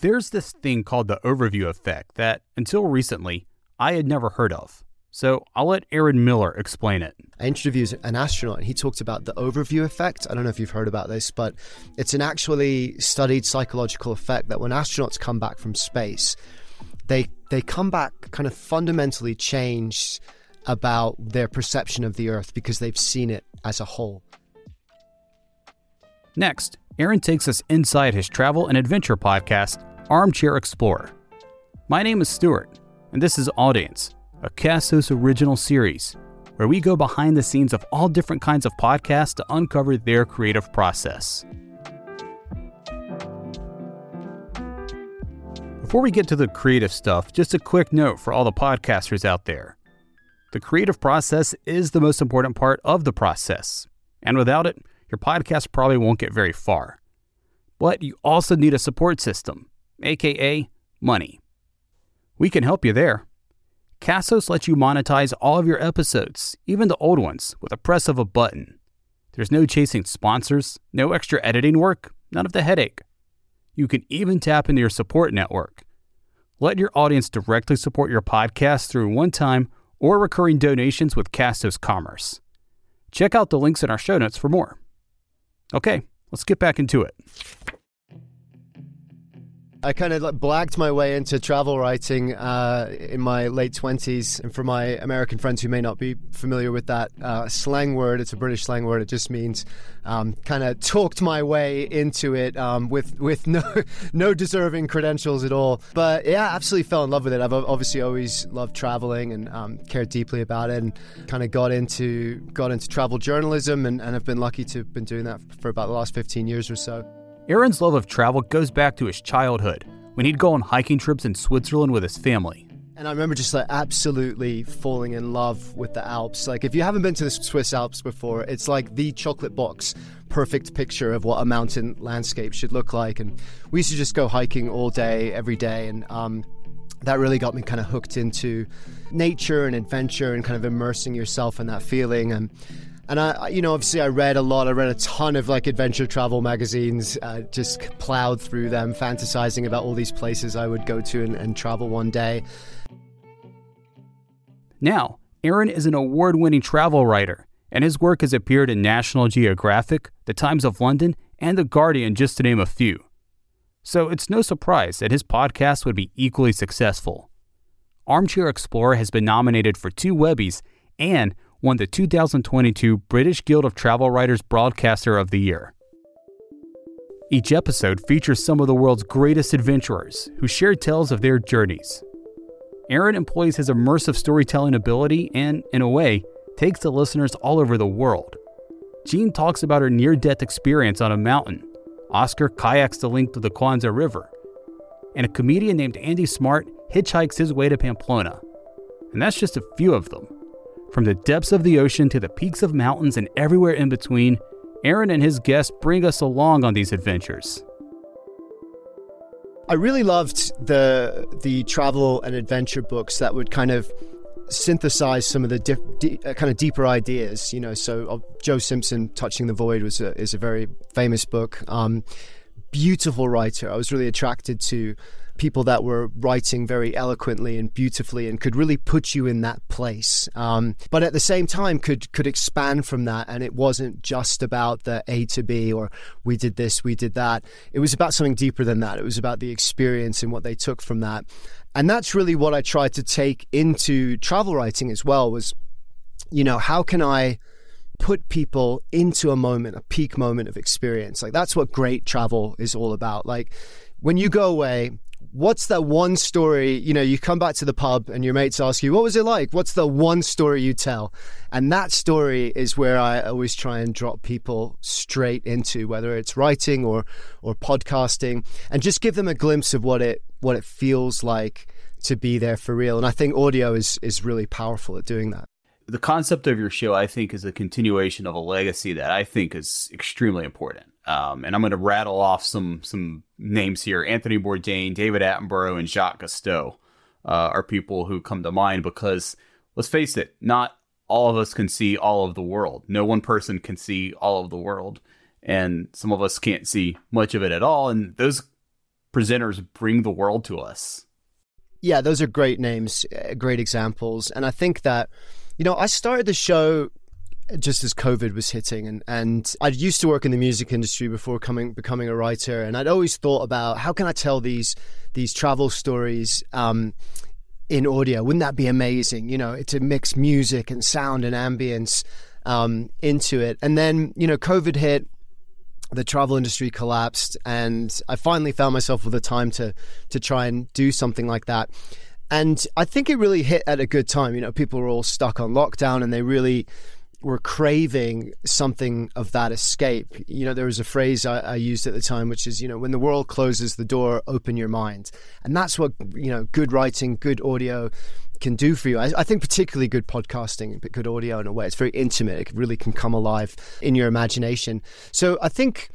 There's this thing called the overview effect that, until recently, I had never heard of. So I'll let Aaron Millar explain it. I interviewed an astronaut and he talked about the overview effect. I don't know if you've heard about this, but it's an actually studied psychological effect that when astronauts come back from space, they they come back kind of fundamentally changed about their perception of the Earth because they've seen it as a whole. Next, Aaron takes us inside his travel and adventure podcast, Armchair Explorer. My name is Stuart, and this is Audience a Castos original series where we go behind the scenes of all different kinds of podcasts to uncover their creative process. Before we get to the creative stuff, just a quick note for all the podcasters out there. The creative process is the most important part of the process, and without it, your podcast probably won't get very far. But you also need a support system, aka money. We can help you there. Castos lets you monetize all of your episodes, even the old ones, with a press of a button. There's no chasing sponsors, no extra editing work, none of the headache. You can even tap into your support network. Let your audience directly support your podcast through one time or recurring donations with Castos Commerce. Check out the links in our show notes for more. Okay, let's get back into it. I kind of like blagged my way into travel writing uh, in my late 20s. And for my American friends who may not be familiar with that uh, slang word, it's a British slang word. It just means um, kind of talked my way into it um, with, with no, no deserving credentials at all. But yeah, absolutely fell in love with it. I've obviously always loved traveling and um, cared deeply about it and kind of got into, got into travel journalism and, and I've been lucky to have been doing that for about the last 15 years or so. Aaron's love of travel goes back to his childhood when he'd go on hiking trips in Switzerland with his family. And I remember just like absolutely falling in love with the Alps. Like, if you haven't been to the Swiss Alps before, it's like the chocolate box perfect picture of what a mountain landscape should look like. And we used to just go hiking all day, every day. And um, that really got me kind of hooked into nature and adventure and kind of immersing yourself in that feeling. And and I, you know, obviously I read a lot. I read a ton of like adventure travel magazines, uh, just plowed through them, fantasizing about all these places I would go to and, and travel one day. Now, Aaron is an award winning travel writer, and his work has appeared in National Geographic, The Times of London, and The Guardian, just to name a few. So it's no surprise that his podcast would be equally successful. Armchair Explorer has been nominated for two Webbies and won the 2022 British Guild of Travel Writers Broadcaster of the Year. Each episode features some of the world's greatest adventurers who share tales of their journeys. Aaron employs his immersive storytelling ability and, in a way, takes the listeners all over the world. Jean talks about her near death experience on a mountain. Oscar kayaks the length of the Kwanza River. And a comedian named Andy Smart hitchhikes his way to Pamplona. And that's just a few of them. From the depths of the ocean to the peaks of mountains and everywhere in between, Aaron and his guests bring us along on these adventures. I really loved the the travel and adventure books that would kind of synthesize some of the dip, uh, kind of deeper ideas. You know, so uh, Joe Simpson, "Touching the Void" was a, is a very famous book. Um, beautiful writer. I was really attracted to people that were writing very eloquently and beautifully and could really put you in that place. Um, but at the same time, could could expand from that, and it wasn't just about the A to B or we did this, we did that. It was about something deeper than that. It was about the experience and what they took from that, and that's really what I tried to take into travel writing as well. Was you know how can I put people into a moment, a peak moment of experience. Like that's what great travel is all about. Like when you go away, what's that one story you know you come back to the pub and your mates ask you what was it like? What's the one story you tell? And that story is where i always try and drop people straight into whether it's writing or or podcasting and just give them a glimpse of what it what it feels like to be there for real. And i think audio is is really powerful at doing that. The concept of your show, I think, is a continuation of a legacy that I think is extremely important. Um, and I'm going to rattle off some some names here: Anthony Bourdain, David Attenborough, and Jacques Cousteau uh, are people who come to mind because, let's face it, not all of us can see all of the world. No one person can see all of the world, and some of us can't see much of it at all. And those presenters bring the world to us. Yeah, those are great names, uh, great examples. And I think that, you know, I started the show just as COVID was hitting, and and I used to work in the music industry before coming becoming a writer, and I'd always thought about how can I tell these these travel stories. Um, in audio, wouldn't that be amazing? You know, to mix music and sound and ambience um, into it, and then you know, COVID hit the travel industry collapsed and I finally found myself with the time to to try and do something like that. And I think it really hit at a good time. You know, people were all stuck on lockdown and they really were craving something of that escape. You know, there was a phrase I, I, used at the time, which is, you know, when the world closes the door, open your mind. And that's what, you know, good writing, good audio can do for you. I, I think particularly good podcasting, but good audio in a way. It's very intimate. It really can come alive in your imagination. So I think.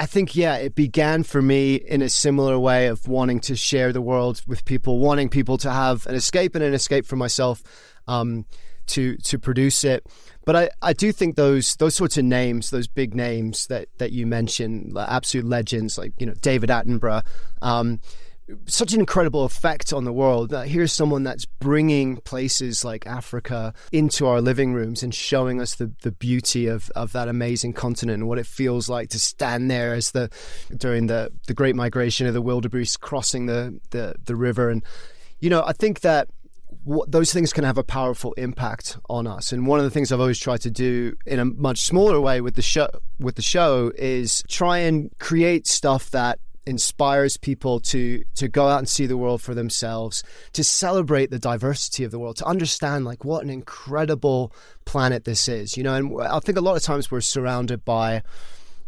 I think, yeah, it began for me in a similar way of wanting to share the world with people, wanting people to have an escape and an escape for myself um, to to produce it. But I, I do think those those sorts of names, those big names that that you mentioned, absolute legends like you know David Attenborough, um, such an incredible effect on the world. Uh, here's someone that's bringing places like Africa into our living rooms and showing us the, the beauty of, of that amazing continent and what it feels like to stand there as the during the, the Great Migration of the wildebeest crossing the, the, the river. And, you know, I think that what, those things can have a powerful impact on us. And one of the things I've always tried to do in a much smaller way with the show with the show is try and create stuff that inspires people to to go out and see the world for themselves, to celebrate the diversity of the world, to understand like what an incredible planet this is. You know, and I think a lot of times we're surrounded by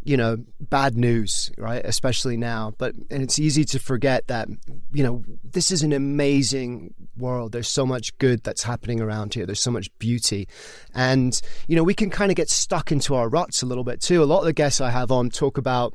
you know bad news right especially now. But and it's easy to forget that you know this is an amazing world. There's so much good that's happening around here. There's so much beauty. And you know we can kind of get stuck into our ruts a little bit too. A lot of the guests i have on talk about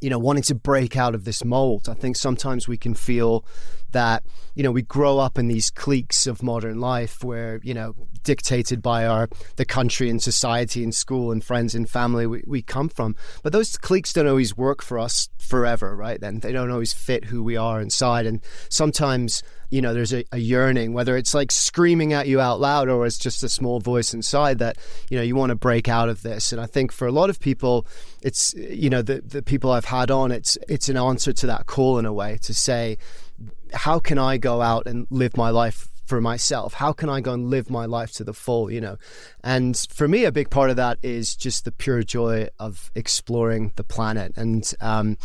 you know, wanting to break out of this mold. I think sometimes we can feel that, you know, we grow up in these cliques of modern life where, you know, dictated by our the country and society and school and friends and family we, we come from. But those cliques don't always work for us forever, right? Then they don't always fit who we are inside. And sometimes you know there's a, a, yearning whether it's like screaming at you out loud or it's just a small voice inside that you know you want to break out of this. And i think for a lot of people it's you know the, the people i've had on it's it's an answer to that call in a way to say how can i go out and live my life for myself? How can i go and live my life to the full? You know? And for me a big part of that is just the pure joy of exploring the planet. And um,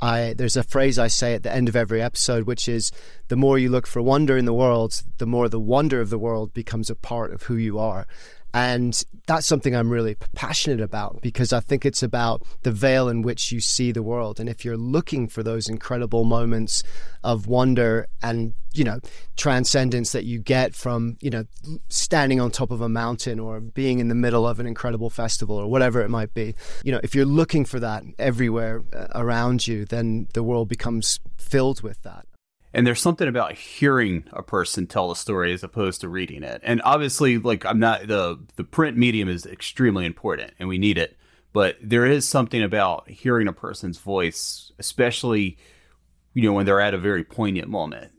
I there's a phrase I say at the end of every episode, which is the more you look for wonder in the world, the more the wonder of the world becomes a part of who you are. And that's something I'm really passionate about because I think it's about the veil in which you see the world. And if you're looking for those incredible moments of wonder and, you know, transcendence that you get from, you know, standing on top of a mountain or being in the middle of an incredible festival or whatever it might be, you know, if you're looking for that everywhere uh, around you, then the world becomes filled with that. And there's something about hearing a person tell a story as opposed to reading it. And obviously, like I'm not the the print medium is extremely important and we need it. But there is something about hearing a person's voice, especially you know when they're at a very poignant moment.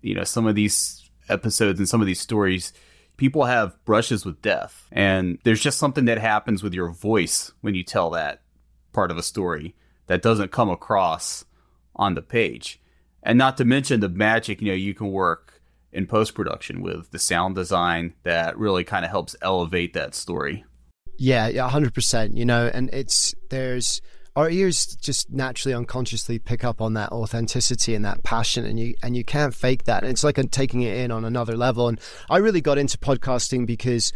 You know, some of these episodes and some of these stories, people have brushes with death, and there's just something that happens with your voice when you tell that part of a story that doesn't come across on the page and not to mention the magic you know you can work in post production with the sound design that really kind of helps elevate that story. Yeah, yeah, hundred percent. You know, and it's there's our ears just naturally unconsciously pick up on that authenticity and that passion and you and you can't fake that and it's like taking it in on another level and i really got into podcasting because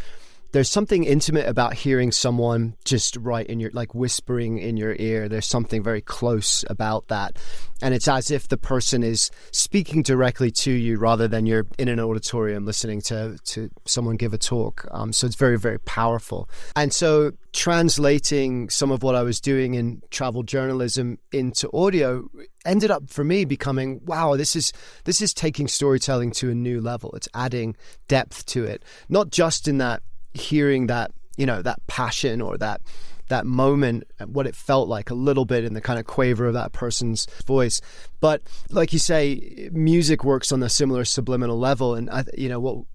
there's something intimate about hearing someone just right in your like whispering in your ear. There's something very close about that. And it's as if the person is speaking directly to you rather than you're in an auditorium listening to to someone give a talk. Um, so it's very very powerful. And so translating some of what I was doing in travel journalism into audio ended up for me becoming wow this is this is taking storytelling to a new level. It's adding depth to it. Not just in that hearing that you know that passion or that that moment, what it felt like a little bit in the kind of quaver of that person's voice. But like you say, music works on a similar subliminal level, and I, you know what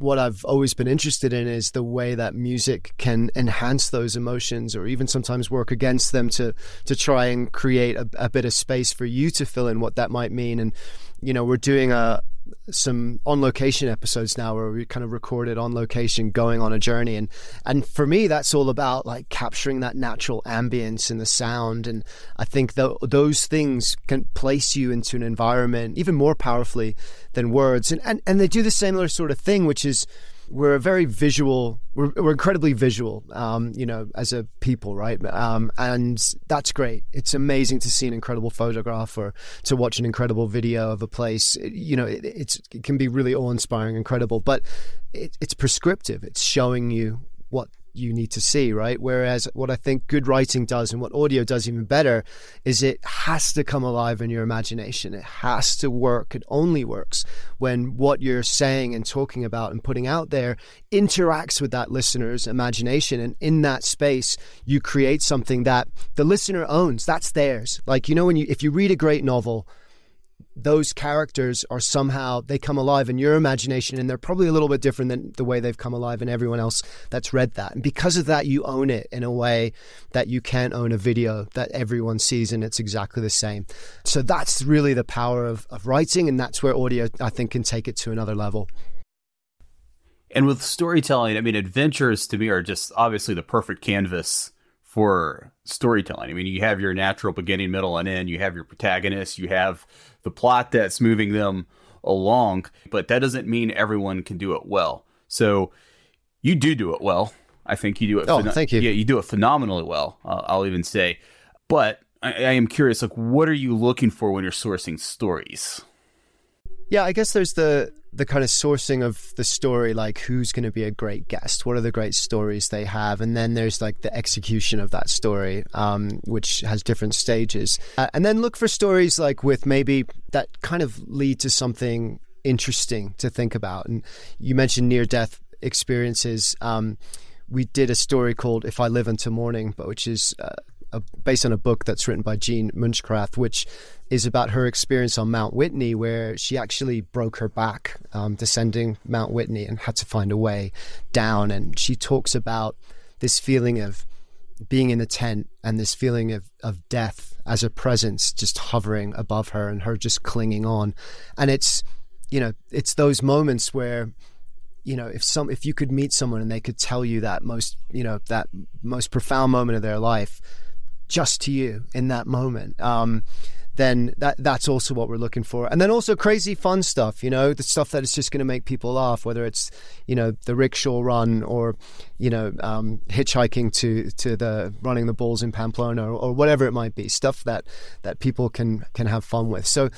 what I've always been interested in is the way that music can enhance those emotions or even sometimes work against them to to try and create a, a bit of space for you to fill in what that might mean and you know we're doing a some on location episodes now where we kind of recorded on location going on a journey. And and for me that's all about like capturing that natural ambience and the sound. And I think th- those things can place you into an environment even more powerfully than words. And and, and they do the similar sort of thing which is we're a very visual we're, we're incredibly visual um, you know as a people right? Um, and that's great. It's amazing to see an incredible photograph or to watch an incredible video of a place. You know it, it can be really awe-inspiring incredible but it, it's prescriptive. It's showing you you need to see, right? Whereas what I think good writing does and what audio does even better is it has to come alive in your imagination. It has to work. It only works when what you're saying and talking about and putting out there interacts with that listener's imagination. And in that space, you create something that the listener owns. That's theirs. Like, you know, when you, if you read a great novel, those characters are somehow they come alive in your imagination and they're probably a little bit different than the way they've come alive in everyone else that's read that. And because of that you own it in a way that you can't own a video that everyone sees and it's exactly the same. So that's really the power of, of writing and that's where audio i think can take it to another level. And with storytelling i mean adventures to me are just obviously the perfect canvas for storytelling. I mean, you have your natural beginning, middle, and end. You have your protagonist. You have the plot that's moving them along, but that doesn't mean everyone can do it well. So you do do it well. I think you do it. Oh, thank you. Yeah, you do it phenomenally well. Uh, I'll even say. But I, I am curious, like, what are you looking for when you're sourcing stories? Yeah, I guess there's the the kind of sourcing of the story, like who's going to be a great guest, what are the great stories they have, and then there's like the execution of that story, um, which has different stages, uh, and then look for stories like with maybe that kind of lead to something interesting to think about. And you mentioned near death experiences. Um, we did a story called "If I Live Until Morning," but which is uh, a, based on a book that's written by Jean Muenchrath, which is about her experience on Mount Whitney, where she actually broke her back um, descending Mount Whitney and had to find a way down. And she talks about this feeling of being in the tent and this feeling of, of death as a presence just hovering above her and her just clinging on. And it's, you know, it's those moments where you know if some if you could meet someone and they could tell you that most you know that most profound moment of their life just to you in that moment. Um, then that that's also what we're looking for. And then also crazy fun stuff, you know, the stuff that is just going to make people laugh, whether it's you know the rickshaw run or you know um, hitchhiking to to the running the bulls in Pamplona or, or whatever it might be, stuff that that people can can have fun with. So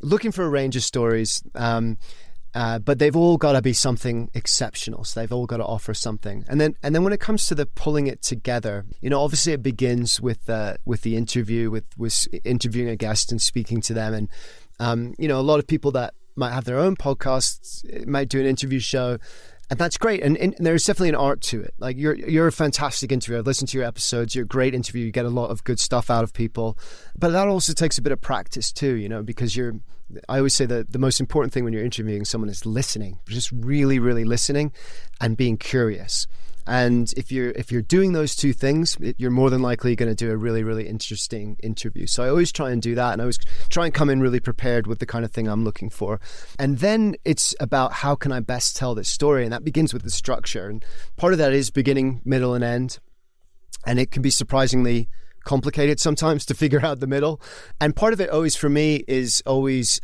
looking for a range of stories. Um, uh, but they've all got to be something exceptional. So they've all got to offer something. And then, and then when it comes to the pulling it together, you know, obviously it begins with uh, with the interview, with with interviewing a guest and speaking to them. And um, you know, a lot of people that might have their own podcasts might do an interview show and that's great. And, and, there's definitely an art to it. Like you're you're a fantastic interviewer. I've listened to your episodes. You're a great interview. You get a lot of good stuff out of people, but that also takes a bit of practice too. You know, because you're. I always say that the most important thing when you're interviewing someone is listening, just really, really listening, and being curious. And if you're if you're doing those two things, it, you're more than likely going to do a really really interesting interview. So I always try and do that, and I always try and come in really prepared with the kind of thing I'm looking for. And then it's about how can I best tell this story, and that begins with the structure. And part of that is beginning, middle, and end, and it can be surprisingly complicated sometimes to figure out the middle. And part of it always for me is always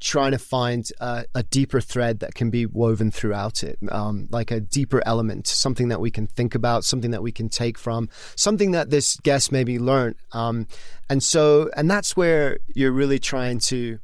trying to find a, deeper thread that can be woven throughout it, um, like a deeper element, something that we can think about, something that we can take from, something that this guest maybe learned. Um, and so, and that's where you're really trying to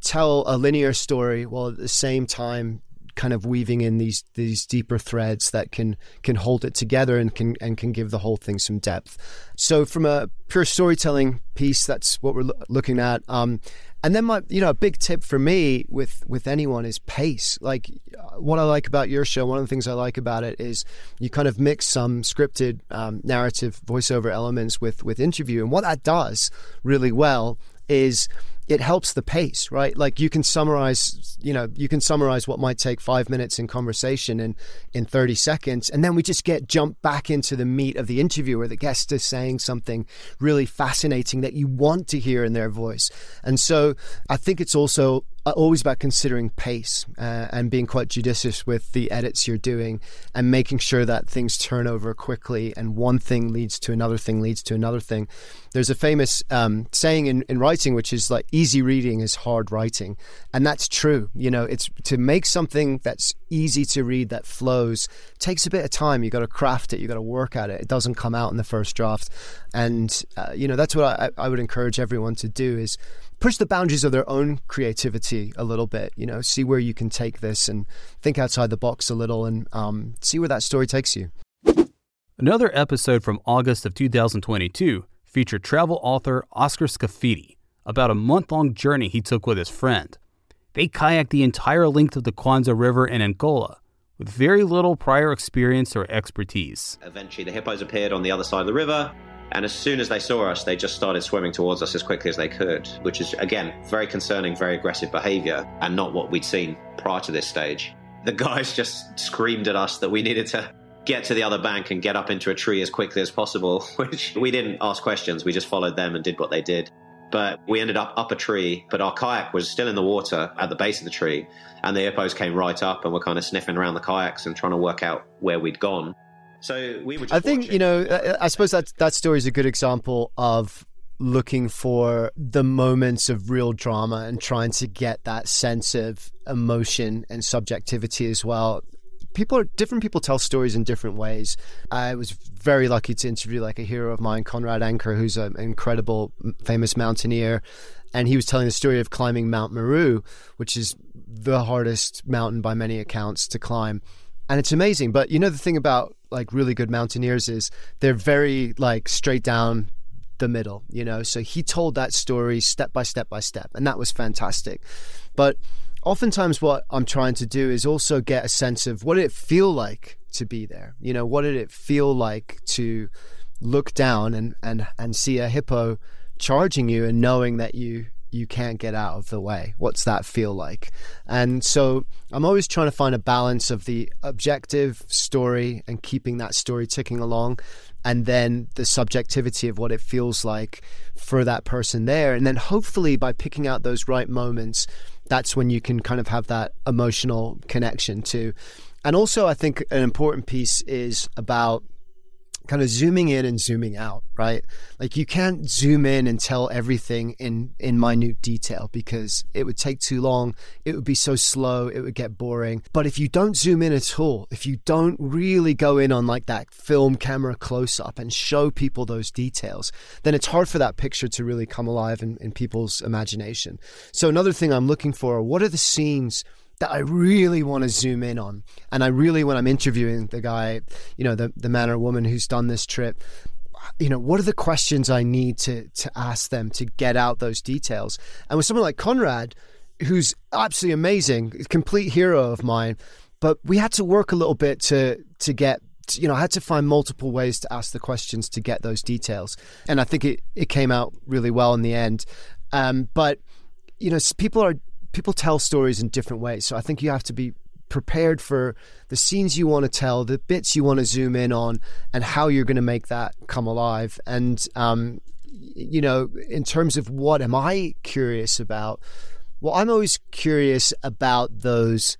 tell a linear story while at the same time kind of weaving in these these deeper threads that can can hold it together and can and can give the whole thing some depth. So from a pure storytelling piece, that's what we're lo- looking at. Um, and then my, you know, a big tip for me with with anyone is pace. Like, what I like about your show, one of the things I like about it is you kind of mix some scripted um, narrative voiceover elements with with interview, and what that does really well is it helps the pace, right? Like you can summarize, you know, you can summarize what might take five minutes in conversation in in 30 seconds. And then we just get jumped back into the meat of the interview where the guest is saying something really fascinating that you want to hear in their voice. And so I think it's also always about considering pace uh, and being quite judicious with the edits you're doing and making sure that things turn over quickly and one thing leads to another thing leads to another thing. There's a famous um, saying in, in writing which is like easy reading is hard writing. And that's true. You know, it's to make something that's easy to read that flows takes a bit of time. You got to craft it, you got to work at it. It doesn't come out in the first draft. And, uh, you know, that's what I, I would encourage everyone to do is push the boundaries of their own creativity a little bit. You know, see where you can take this and think outside the box a little and um, see where that story takes you. Another episode from August of 2022 featured travel author Oscar Scafidi about a month long journey he took with his friend. They kayaked the entire length of the Kwanza River in Angola with very little prior experience or expertise. Eventually, the hippos appeared on the other side of the river and as soon as they saw us, they just started swimming towards us as quickly as they could, which is, again, very concerning, very aggressive behavior, and not what we'd seen prior to this stage. The guys just screamed at us that we needed to get to the other bank and get up into a tree as quickly as possible, which we didn't ask questions. We just followed them and did what they did. But we ended up up a tree, but our kayak was still in the water at the base of the tree. And the hippos came right up and were kind of sniffing around the kayaks and trying to work out where we'd gone. So we were. I think watching. you know. I suppose that that story is a good example of looking for the moments of real drama and trying to get that sense of emotion and subjectivity as well. People are different. People tell stories in different ways. I was very lucky to interview like a hero of mine, Conrad Anker, who's an incredible, famous mountaineer, and he was telling the story of climbing Mount Meru, which is the hardest mountain by many accounts to climb and it's amazing. But you know the thing about like really good mountaineers is they're very like straight down the middle, you know. So he told that story step by step by step, and that was fantastic. But oftentimes, what I'm trying to do is also get a sense of what did it feel like to be there. You know, what did it feel like to look down and and and see a hippo charging you and knowing that you you can't get out of the way. What's that feel like? And so I'm always trying to find a balance of the objective story and keeping that story ticking along, and then the subjectivity of what it feels like for that person there. And then hopefully by picking out those right moments, that's when you can kind of have that emotional connection to. And also, I think an important piece is about kind of zooming in and zooming out, right? Like you can't zoom in and tell everything in in minute detail because it would take too long. It would be so slow, it would get boring. But if you don't zoom in at all, if you don't really go in on like that film camera close up and show people those details, then it's hard for that picture to really come alive in, in people's imagination. So another thing I'm looking for, what are the scenes that I really want to zoom in on. And I really, when I'm interviewing the guy, you know, the, the man or woman who's done this trip, you know, what are the questions I need to to ask them to get out those details? And with someone like Conrad, who's absolutely amazing, complete hero of mine, but we had to work a little bit to to get you know, I had to find multiple ways to ask the questions to get those details. And I think it, it came out really well in the end. Um, but, you know, people are people tell stories in different ways. So I think you have to be prepared for the scenes you want to tell, the bits you want to zoom in on, and how you're going to make that come alive. And, um, you know, in terms of what am I curious about? Well, I'm always curious about those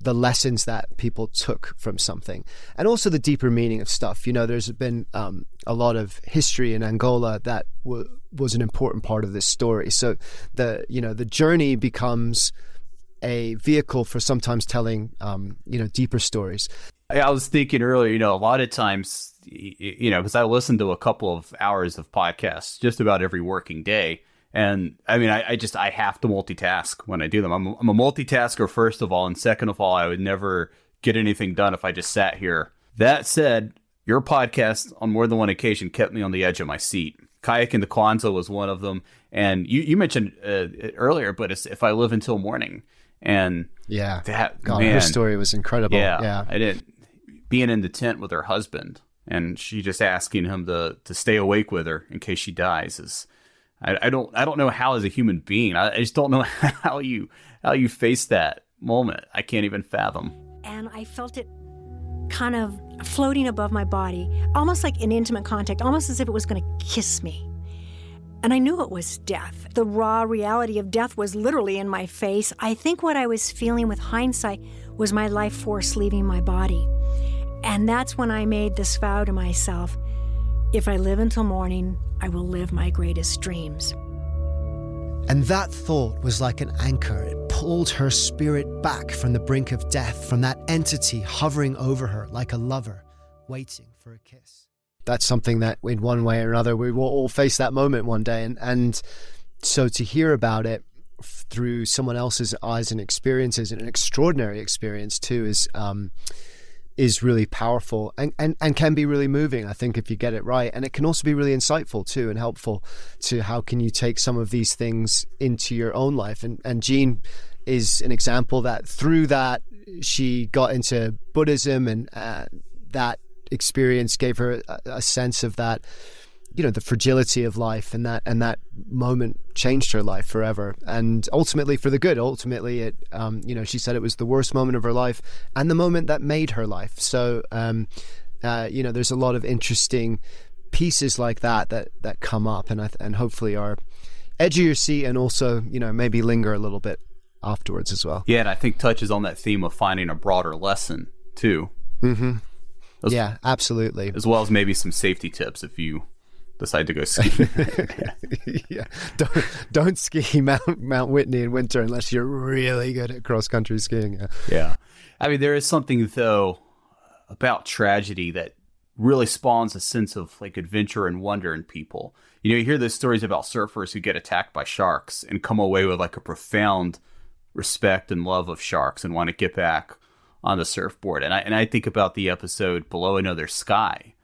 the lessons that people took from something and also the deeper meaning of stuff you know there's been um, a lot of history in angola that w- was an important part of this story so the you know the journey becomes a vehicle for sometimes telling um, you know deeper stories i was thinking earlier you know a lot of times you know because i listen to a couple of hours of podcasts just about every working day And I mean, I, I, just I have to multitask when I do them. I'm, I'm a multitasker first of all, and second of all, I would never get anything done if I just sat here. That said, your podcast on more than one occasion kept me on the edge of my seat. Kayak in the Kwanza was one of them, and you you mentioned uh, earlier, but it's if I live until morning, and yeah, that God, man, her story was incredible. Yeah, yeah, I didn't being in the tent with her husband, and she just asking him to to stay awake with her in case she dies is I, I don't I don't know how as a human being I, I just don't know how you how you face that moment. I can't even fathom. And I felt it kind of floating above my body, almost like an intimate contact, almost as if it was going to kiss me. And I knew it was death. The raw reality of death was literally in my face. I think what I was feeling with hindsight was my life force leaving my body. And that's when I made this vow to myself if I live until morning, I will live my greatest dreams. And that thought was like an anchor. Pulled her spirit back from the brink of death, from that entity hovering over her like a lover waiting for a kiss. That's something that, in one way or another, we will all face that moment one day. And, and so to hear about it through someone else's eyes and experiences, and an extraordinary experience too, is um, is really powerful and, and, and can be really moving, I think, if you get it right. And it can also be really insightful too and helpful to how can you take some of these things into your own life. And and Jean is an example that through that she got into Buddhism and uh, that experience gave her a, a sense of that you know the fragility of life and that and that moment changed her life forever. And ultimately for the good ultimately it um, you know she said it was the worst moment of her life and the moment that made her life. So um, uh, you know there's a lot of interesting pieces like that that that come up and and hopefully are edge of your seat and also you know maybe linger a little bit afterwards as well yeah and i think touches on that theme of finding a broader lesson too mm-hmm. as, yeah absolutely as well as maybe some safety tips if you decide to go ski. yeah, don't don't ski Mount Mount Whitney in winter unless you're really good at cross country skiing. Yeah. yeah, I mean there is something though about tragedy that really spawns a sense of like adventure and wonder in people. You know, you hear those stories about surfers who get attacked by sharks and come away with like a profound respect and love of sharks and want to get back on the surfboard. And I and I think about the episode Below Another Sky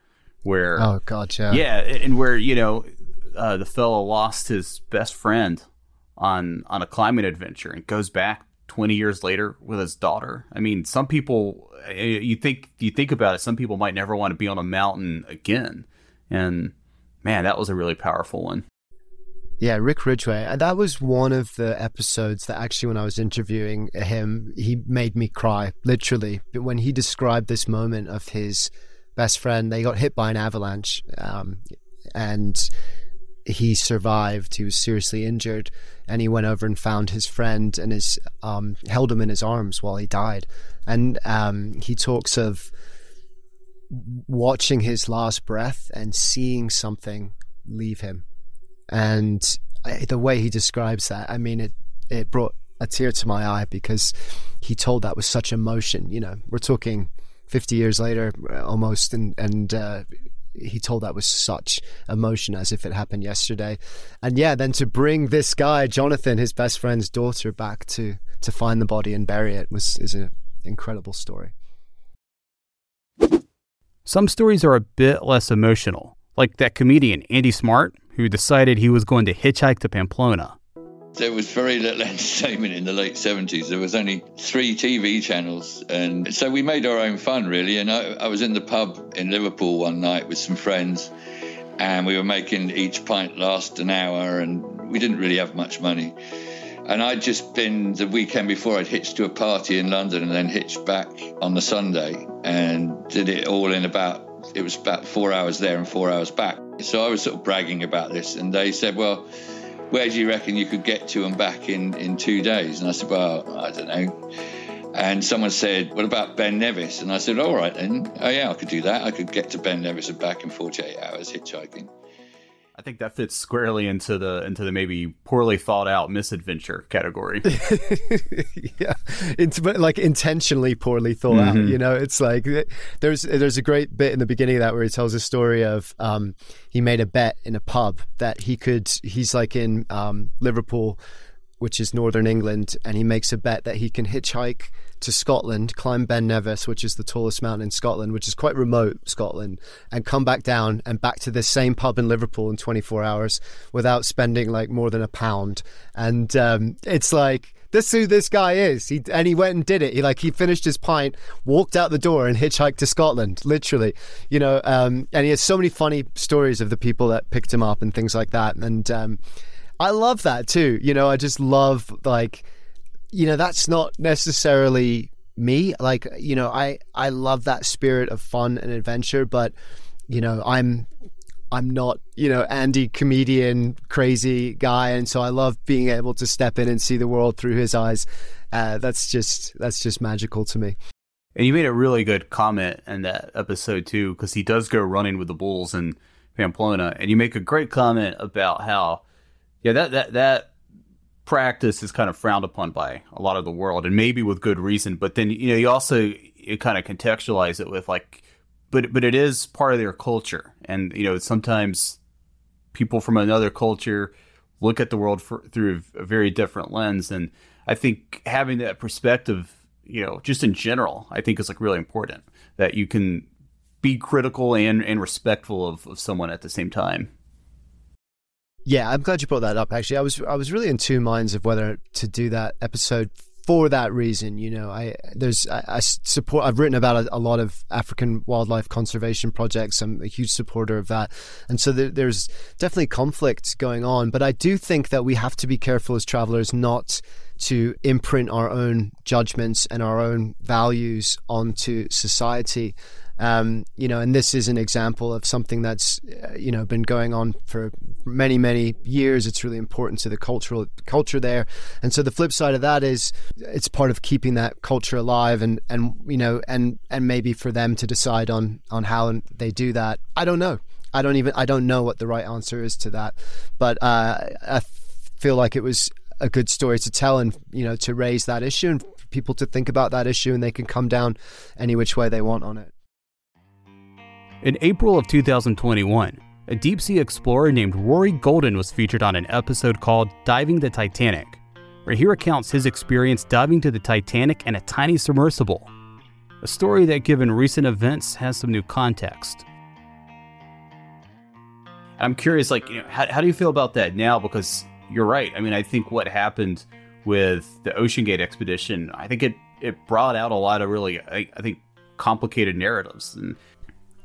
where oh god yeah. Yeah and where you know uh, the fellow lost his best friend on on a climbing adventure and goes back 20 years later with his daughter. I mean some people you think you think about it some people might never want to be on a mountain again. And man that was a really powerful one yeah, Rick Ridgeway. And That was one of the episodes that actually, when I was interviewing him, he made me cry, literally. But when he described this moment of his best friend. They got hit by an avalanche, um, and he survived. He was seriously injured, and he went over and found his friend and his um, held him in his arms while he died. And um, he talks of watching his last breath and seeing something leave him, and the way he describes that, I mean, it it brought a tear to my eye because he told that with such emotion. You know, we're talking 50 years later almost and and uh, he told that with such emotion as if it happened yesterday and yeah then to bring this guy jonathan his best friend's daughter back to to find the body and bury it was is an incredible story some stories are a bit less emotional like that comedian andy smart who decided he was going to hitchhike to pamplona there was very little entertainment in the late 70s. There was only three TV channels. And so we made our own fun, really. And I, I was in the pub in Liverpool one night with some friends, and we were making each pint last an hour, and we didn't really have much money. And I'd just been the weekend before, I'd hitched to a party in London and then hitched back on the Sunday and did it all in about, it was about four hours there and four hours back. So I was sort of bragging about this, and they said, well, where do you reckon you could get to and back in, in two days? And I said, well, I don't know. And someone said, what about Ben Nevis? And I said, all right then. Oh, yeah, I could do that. I could get to Ben Nevis and back in 48 hours hitchhiking. I think that fits squarely into the into the maybe poorly thought out misadventure category. yeah, it's but like intentionally poorly thought mm-hmm. out. You know, it's like there's there's a great bit in the beginning of that where he tells a story of um, he made a bet in a pub that he could. He's like in um, Liverpool which is northern England, and he makes a bet that he can hitchhike to Scotland, climb Ben Nevis, which is the tallest mountain in Scotland, which is quite remote, Scotland, and come back down and back to this same pub in Liverpool in 24 hours without spending like more than a pound. And um, it's like, this is who this guy is. He and he went and did it. He like he finished his pint, walked out the door, and hitchhiked to Scotland. Literally, you know. Um, and he has so many funny stories of the people that picked him up and things like that. And um, I love that too. You know, I just love like, you know, that's not necessarily me. Like, you know, I I love that spirit of fun and adventure, but you know, I'm I'm not, you know, Andy comedian crazy guy, and so I love being able to step in and see the world through his eyes. Uh, that's just that's just magical to me. And you made a really good comment in that episode too, because he does go running with the bulls in Pamplona, and you make a great comment about how yeah, that that that practice is kind of frowned upon by a lot of the world, and maybe with good reason. But then you know you also you kind of contextualize it with like, but but it is part of their culture, and you know sometimes people from another culture look at the world for, through a very different lens, and I think having that perspective, you know, just in general, I think is like really important that you can be critical and, and respectful of, of someone at the same time. Yeah, I'm glad you brought that up. Actually, I was I was really in two minds of whether to do that episode for that reason. You know, I there's I, I support. I've written about a, a, lot of African wildlife conservation projects. I'm a huge supporter of that, and so there, there's definitely conflict going on. But I do think that we have to be careful as travelers not to imprint our own judgments and our own values onto society. Um, you know, and this is an example of something that's uh, you know been going on for many many years. It's really important to the cultural culture there, and so the flip side of that is it's part of keeping that culture alive, and and you know, and and maybe for them to decide on on how they do that. I don't know. I don't even I don't know what the right answer is to that, but uh, I feel like it was a good story to tell, and you know, to raise that issue and for people to think about that issue, and they can come down any which way they want on it. In April of 2021, a deep sea explorer named Rory Golden was featured on an episode called Diving the Titanic, where he recounts his experience diving to the Titanic in a tiny submersible. A story that, given recent events, has some new context. I'm curious, like, you know, how, how do you feel about that now? Because you're right. I mean, I think what happened with the OceanGate expedition, I think it, it brought out a lot of really, I, I think, complicated narratives. And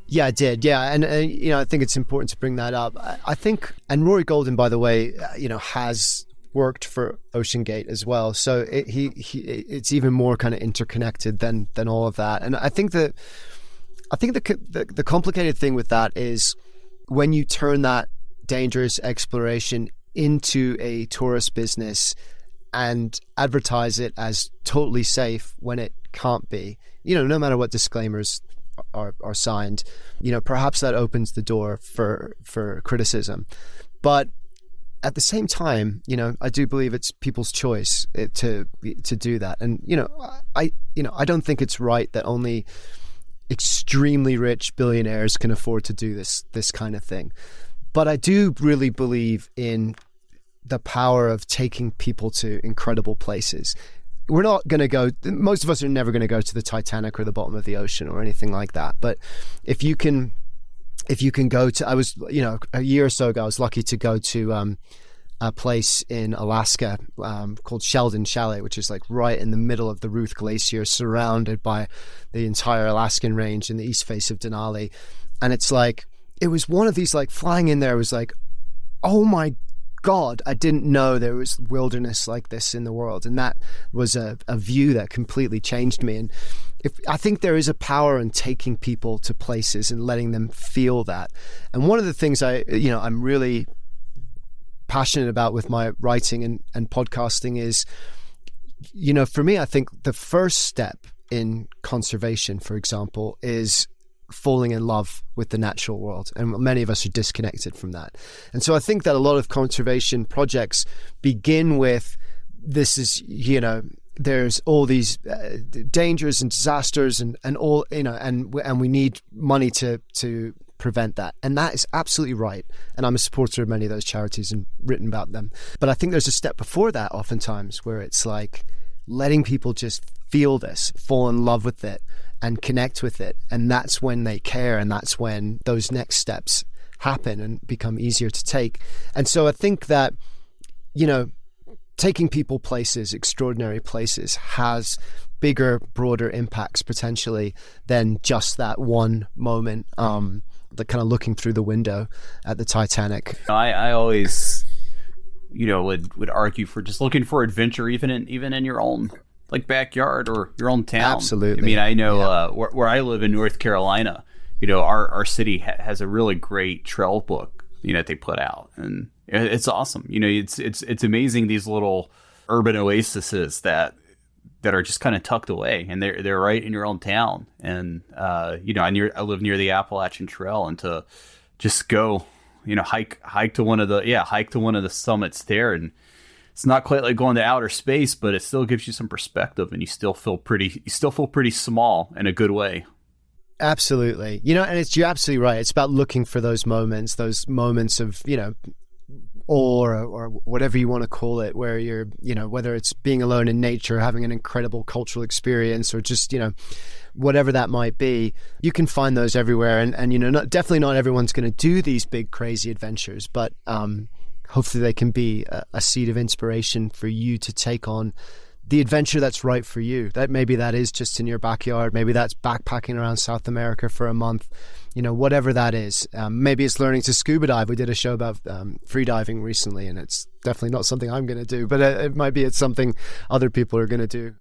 yeah, it did. Yeah, and uh, you know, I think it's important to bring that up. I, I think, and Rory Golden, by the way, uh, you know, has worked for OceanGate as well, so it, he he it's even more kind of interconnected than than all of that. And I think that I think the, the the complicated thing with that is when you turn that dangerous exploration into a tourist business and advertise it as totally safe when it can't be. You know, no matter what disclaimers are, are signed, you know, perhaps that opens the door for for criticism. But at the same time, you know, I do believe it's people's choice eh, to to do that, and you know, I you know, I don't think it's right that only extremely rich billionaires can afford to do this this kind of thing. But I do really believe in the power of taking people to incredible places. We're not going to go most of us are never going to go to the titanic or the bottom of the ocean or anything like that. But if you can if you can go to i was you know a year or so ago i was lucky to go to um, a place in alaska um, called sheldon chalet which is like right in the middle of the ruth glacier surrounded by the entire alaskan range in the east face of denali. And it's like it was one of these like flying in there was like oh my God, I didn't know there was wilderness like this in the world. And that was a, a view that completely changed me. And if I think there is a power in taking people to places and letting them feel that. And one of the things I, you know, I'm really passionate about with my writing and, and podcasting is, you know, for me, I think the first step in conservation, for example, is falling in love with the natural world. And many of us are disconnected from that. And so I think that a lot of conservation projects begin with this is, you know, there's all these uh, dangers and disasters and, and all, you know, and, and we need money to, to prevent that. And that is absolutely right. And I'm a supporter of many of those charities and written about them. But I think there's a step before that oftentimes where it's like letting people just feel this, fall in love with it, and connect with it. And that's when they care. And that's when those next steps happen and become easier to take. And so I think that, you know, taking people places, extraordinary places, has bigger, broader impacts potentially than just that one moment. Um, the kind of looking through the window at the Titanic. I, I always, you know, would would argue for just looking for adventure, even in even in your own like backyard or your own town. Absolutely. I mean, I know yeah. uh, where, where, I live in North Carolina. You know, our our city ha- has a really great trail book. You know, that they put out, and it's awesome. You know, it's it's it's amazing these little urban oases that that are just kind of tucked away, and they're they're right in your own town. And uh, you know, I near I live near the Appalachian Trail, and to just go, you know, hike hike to one of the yeah hike to one of the summits there, and it's not quite like going to outer space, but it still gives you some perspective, and you still feel pretty you still feel pretty small in a good way. Absolutely, you know, and it's you're absolutely right. It's about looking for those moments, those moments of you know awe or or whatever you want to call it where you're you know whether it's being alone in nature having an incredible cultural experience or just you know whatever that might be you can find those everywhere and and you know not, definitely not everyone's going to do these big crazy adventures but um, hopefully they can be a, a seed of inspiration for you to take on the adventure that's right for you that maybe that is just in your backyard maybe that's backpacking around south america for a month you know, whatever that is. Um, maybe it's learning to scuba dive. We did a show about um, free diving recently, and it's definitely not something I'm going to do, but it, it might be it's something other people are going to do.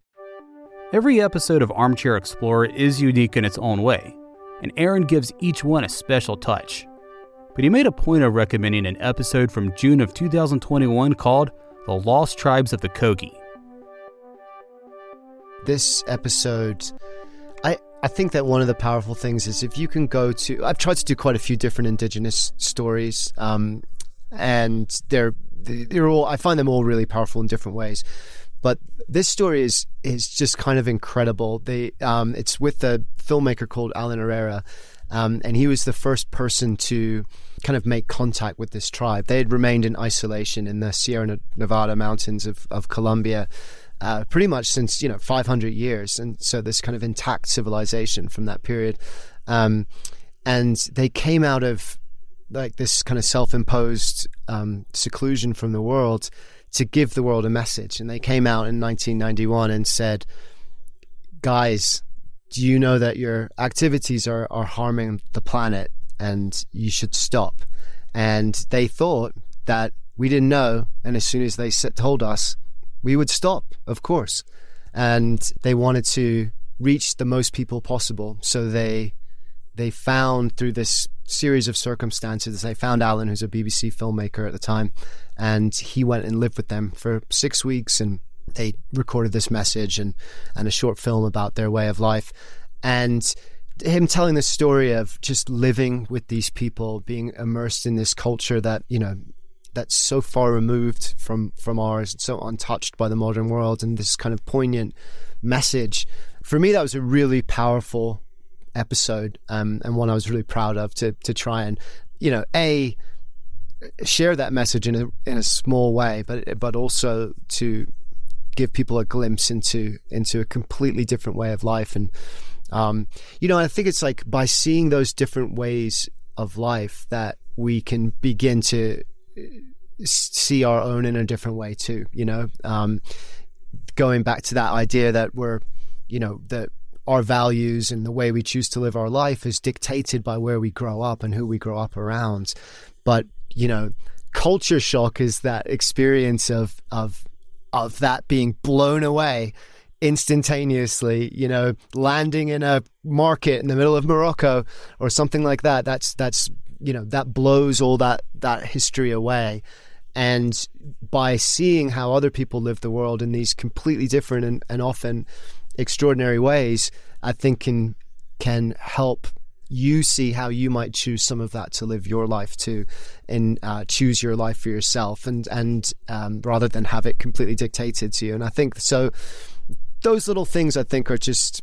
Every episode of Armchair Explorer is unique in its own way, and Aaron gives each one a special touch. But he made a point of recommending an episode from June of 2021 called The Lost Tribes of the Kogi. This episode I I think that one of the powerful things is if you can go to. I've tried to do quite a few different indigenous stories, um, and they're they're all. I find them all really powerful in different ways. But this story is is just kind of incredible. They um, it's with a filmmaker called Alan Ereira, um, and he was the first person to kind of make contact with this tribe. They had remained in isolation in the Sierra Nevada mountains of, of Colombia uh, pretty much since you know 500 years, and so this kind of intact civilization from that period. Um, and they came out of like this kind of self-imposed um, seclusion from the world to give the world a message. And they came out in 1991 and said, "Guys, do you know that your activities are are harming the planet, and you should stop?" And they thought that we didn't know, and as soon as they told us, we would stop, of course. And they wanted to reach the most people possible. So they they found through this series of circumstances, they found Alan, who's a BBC filmmaker at the time, and he went and lived with them for six weeks and they recorded this message and, and a short film about their way of life. And him telling the story of just living with these people, being immersed in this culture that, you know, that's so far removed from from ours, so untouched by the modern world, and this kind of poignant message. For me, that was a really powerful episode, um, and one I was really proud of to to try and, you know, a share that message in a in a small way, but but also to give people a glimpse into into a completely different way of life and um, you know i think it's like by seeing those different ways of life that we can begin to see our own in a different way too. You know, um, going back to that idea that we're, you know, that our values and the way we choose to live our life is dictated by where we grow up and who we grow up around. But you know, culture shock is that experience of of of that being blown away instantaneously you know landing in a market in the middle of Morocco or something like that that's that's you know that blows all that that history away and by seeing how other people live the world in these completely different and, and often extraordinary ways i think can can help you see how you might choose some of that to live your life too, and uh, choose your life for yourself, and and um, rather than have it completely dictated to you. And I think so. Those little things I think are just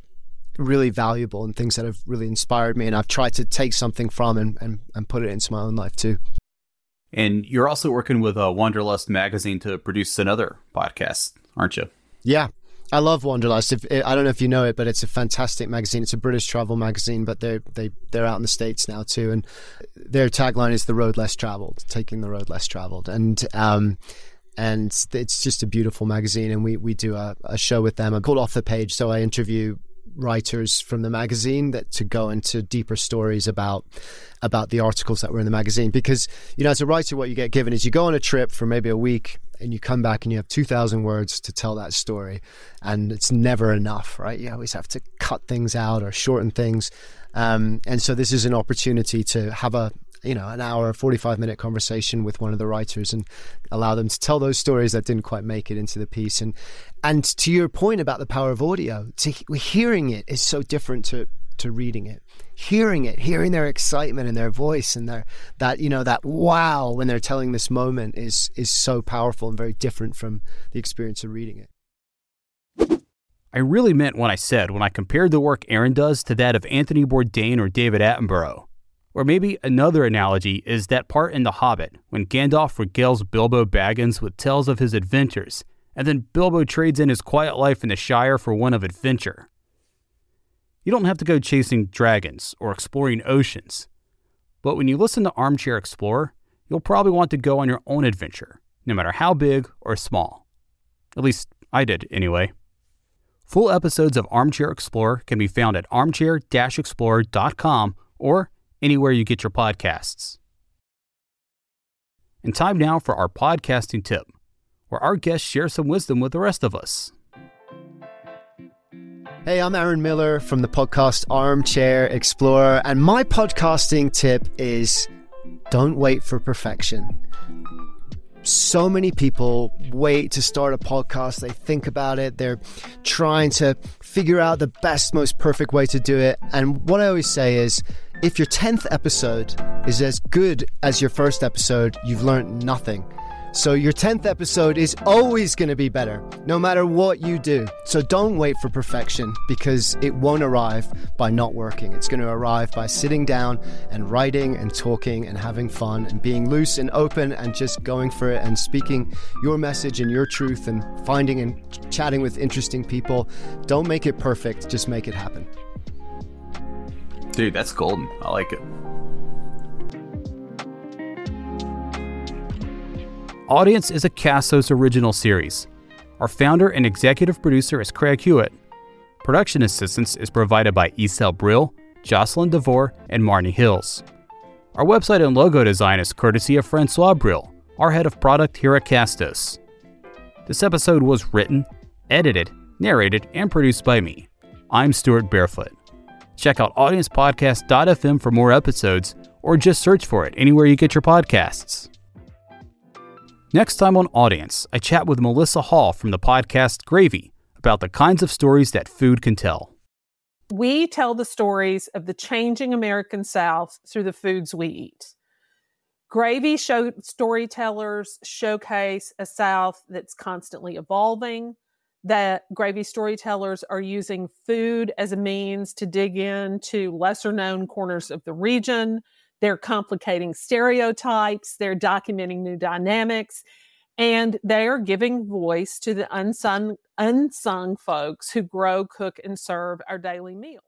really valuable and things that have really inspired me, and I've tried to take something from and and, and put it into my own life too. And you're also working with uh, Wanderlust magazine to produce another podcast, aren't you? Yeah, I love Wanderlust. If, I don't know if you know it, but it's a fantastic magazine. It's a British travel magazine, but they're they they're out in the states now too, and their tagline is "the road less traveled," taking the road less traveled, and um, and it's just a beautiful magazine. And we we do a, a show with them. Called off the page, so I interview writers from the magazine that to go into deeper stories about about the articles that were in the magazine because you know as a writer what you get given is you go on a trip for maybe a week and you come back and you have 2000 words to tell that story and it's never enough right you always have to cut things out or shorten things um, and so this is an opportunity to have a you know an hour 45 minute conversation with one of the writers and allow them to tell those stories that didn't quite make it into the piece. And and to your point about the power of audio to hearing it is so different to to reading it. Hearing it hearing their excitement in their voice and their that you know that wow when they're telling this moment is is so powerful and very different from the experience of reading it. I really meant what I said when I compared the work Aaron does to that of Anthony Bourdain or David Attenborough. Or maybe another analogy is that part in The Hobbit when Gandalf regales Bilbo Baggins with tales of his adventures, and then Bilbo trades in his quiet life in the Shire for one of adventure. You don't have to go chasing dragons or exploring oceans, but when you listen to Armchair Explorer, you'll probably want to go on your own adventure, no matter how big or small. At least I did, anyway. Full episodes of Armchair Explorer can be found at armchair-explorer.com or anywhere you get your podcasts. And time now for our podcasting tip, where our guests share some wisdom with the rest of us. Hey, I'm Aaron Millar from the podcast Armchair Explorer, and my podcasting tip is don't wait for perfection. So many people wait to start a podcast. They think about it. They're trying to figure out the best, most perfect way to do it. And what I always say is if your 10th episode is as good as your first episode, you've learned nothing. So your 10th episode is always going to be better, no matter what you do. So don't wait for perfection because it won't arrive by not working. It's going to arrive by sitting down and writing and talking and having fun and being loose and open and just going for it and speaking your message and your truth and finding and chatting with interesting people. Don't make it perfect, just make it happen. Dude, that's golden. I like it. Audience is a Castos original series. Our founder and executive producer is Craig Hewitt. Production assistance is provided by Isel Brill, Jocelyn DeVore, and Marnie Hills. Our website and logo design is courtesy of Francois Brill, our head of product here at Castos. This episode was written, edited, narrated, and produced by me. I'm Stuart Barefoot. Check out audiencepodcast.fm for more episodes, or just search for it anywhere you get your podcasts. Next time on Audience, I chat with Melissa Hall from the podcast Gravy about the kinds of stories that food can tell. We tell the stories of the changing American South through the foods we eat. Gravy show storytellers showcase a South that's constantly evolving, that gravy storytellers are using food as a means to dig into lesser known corners of the region. They're complicating stereotypes, they're documenting new dynamics, and they are giving voice to the unsung, unsung folks who grow, cook, and serve our daily meals.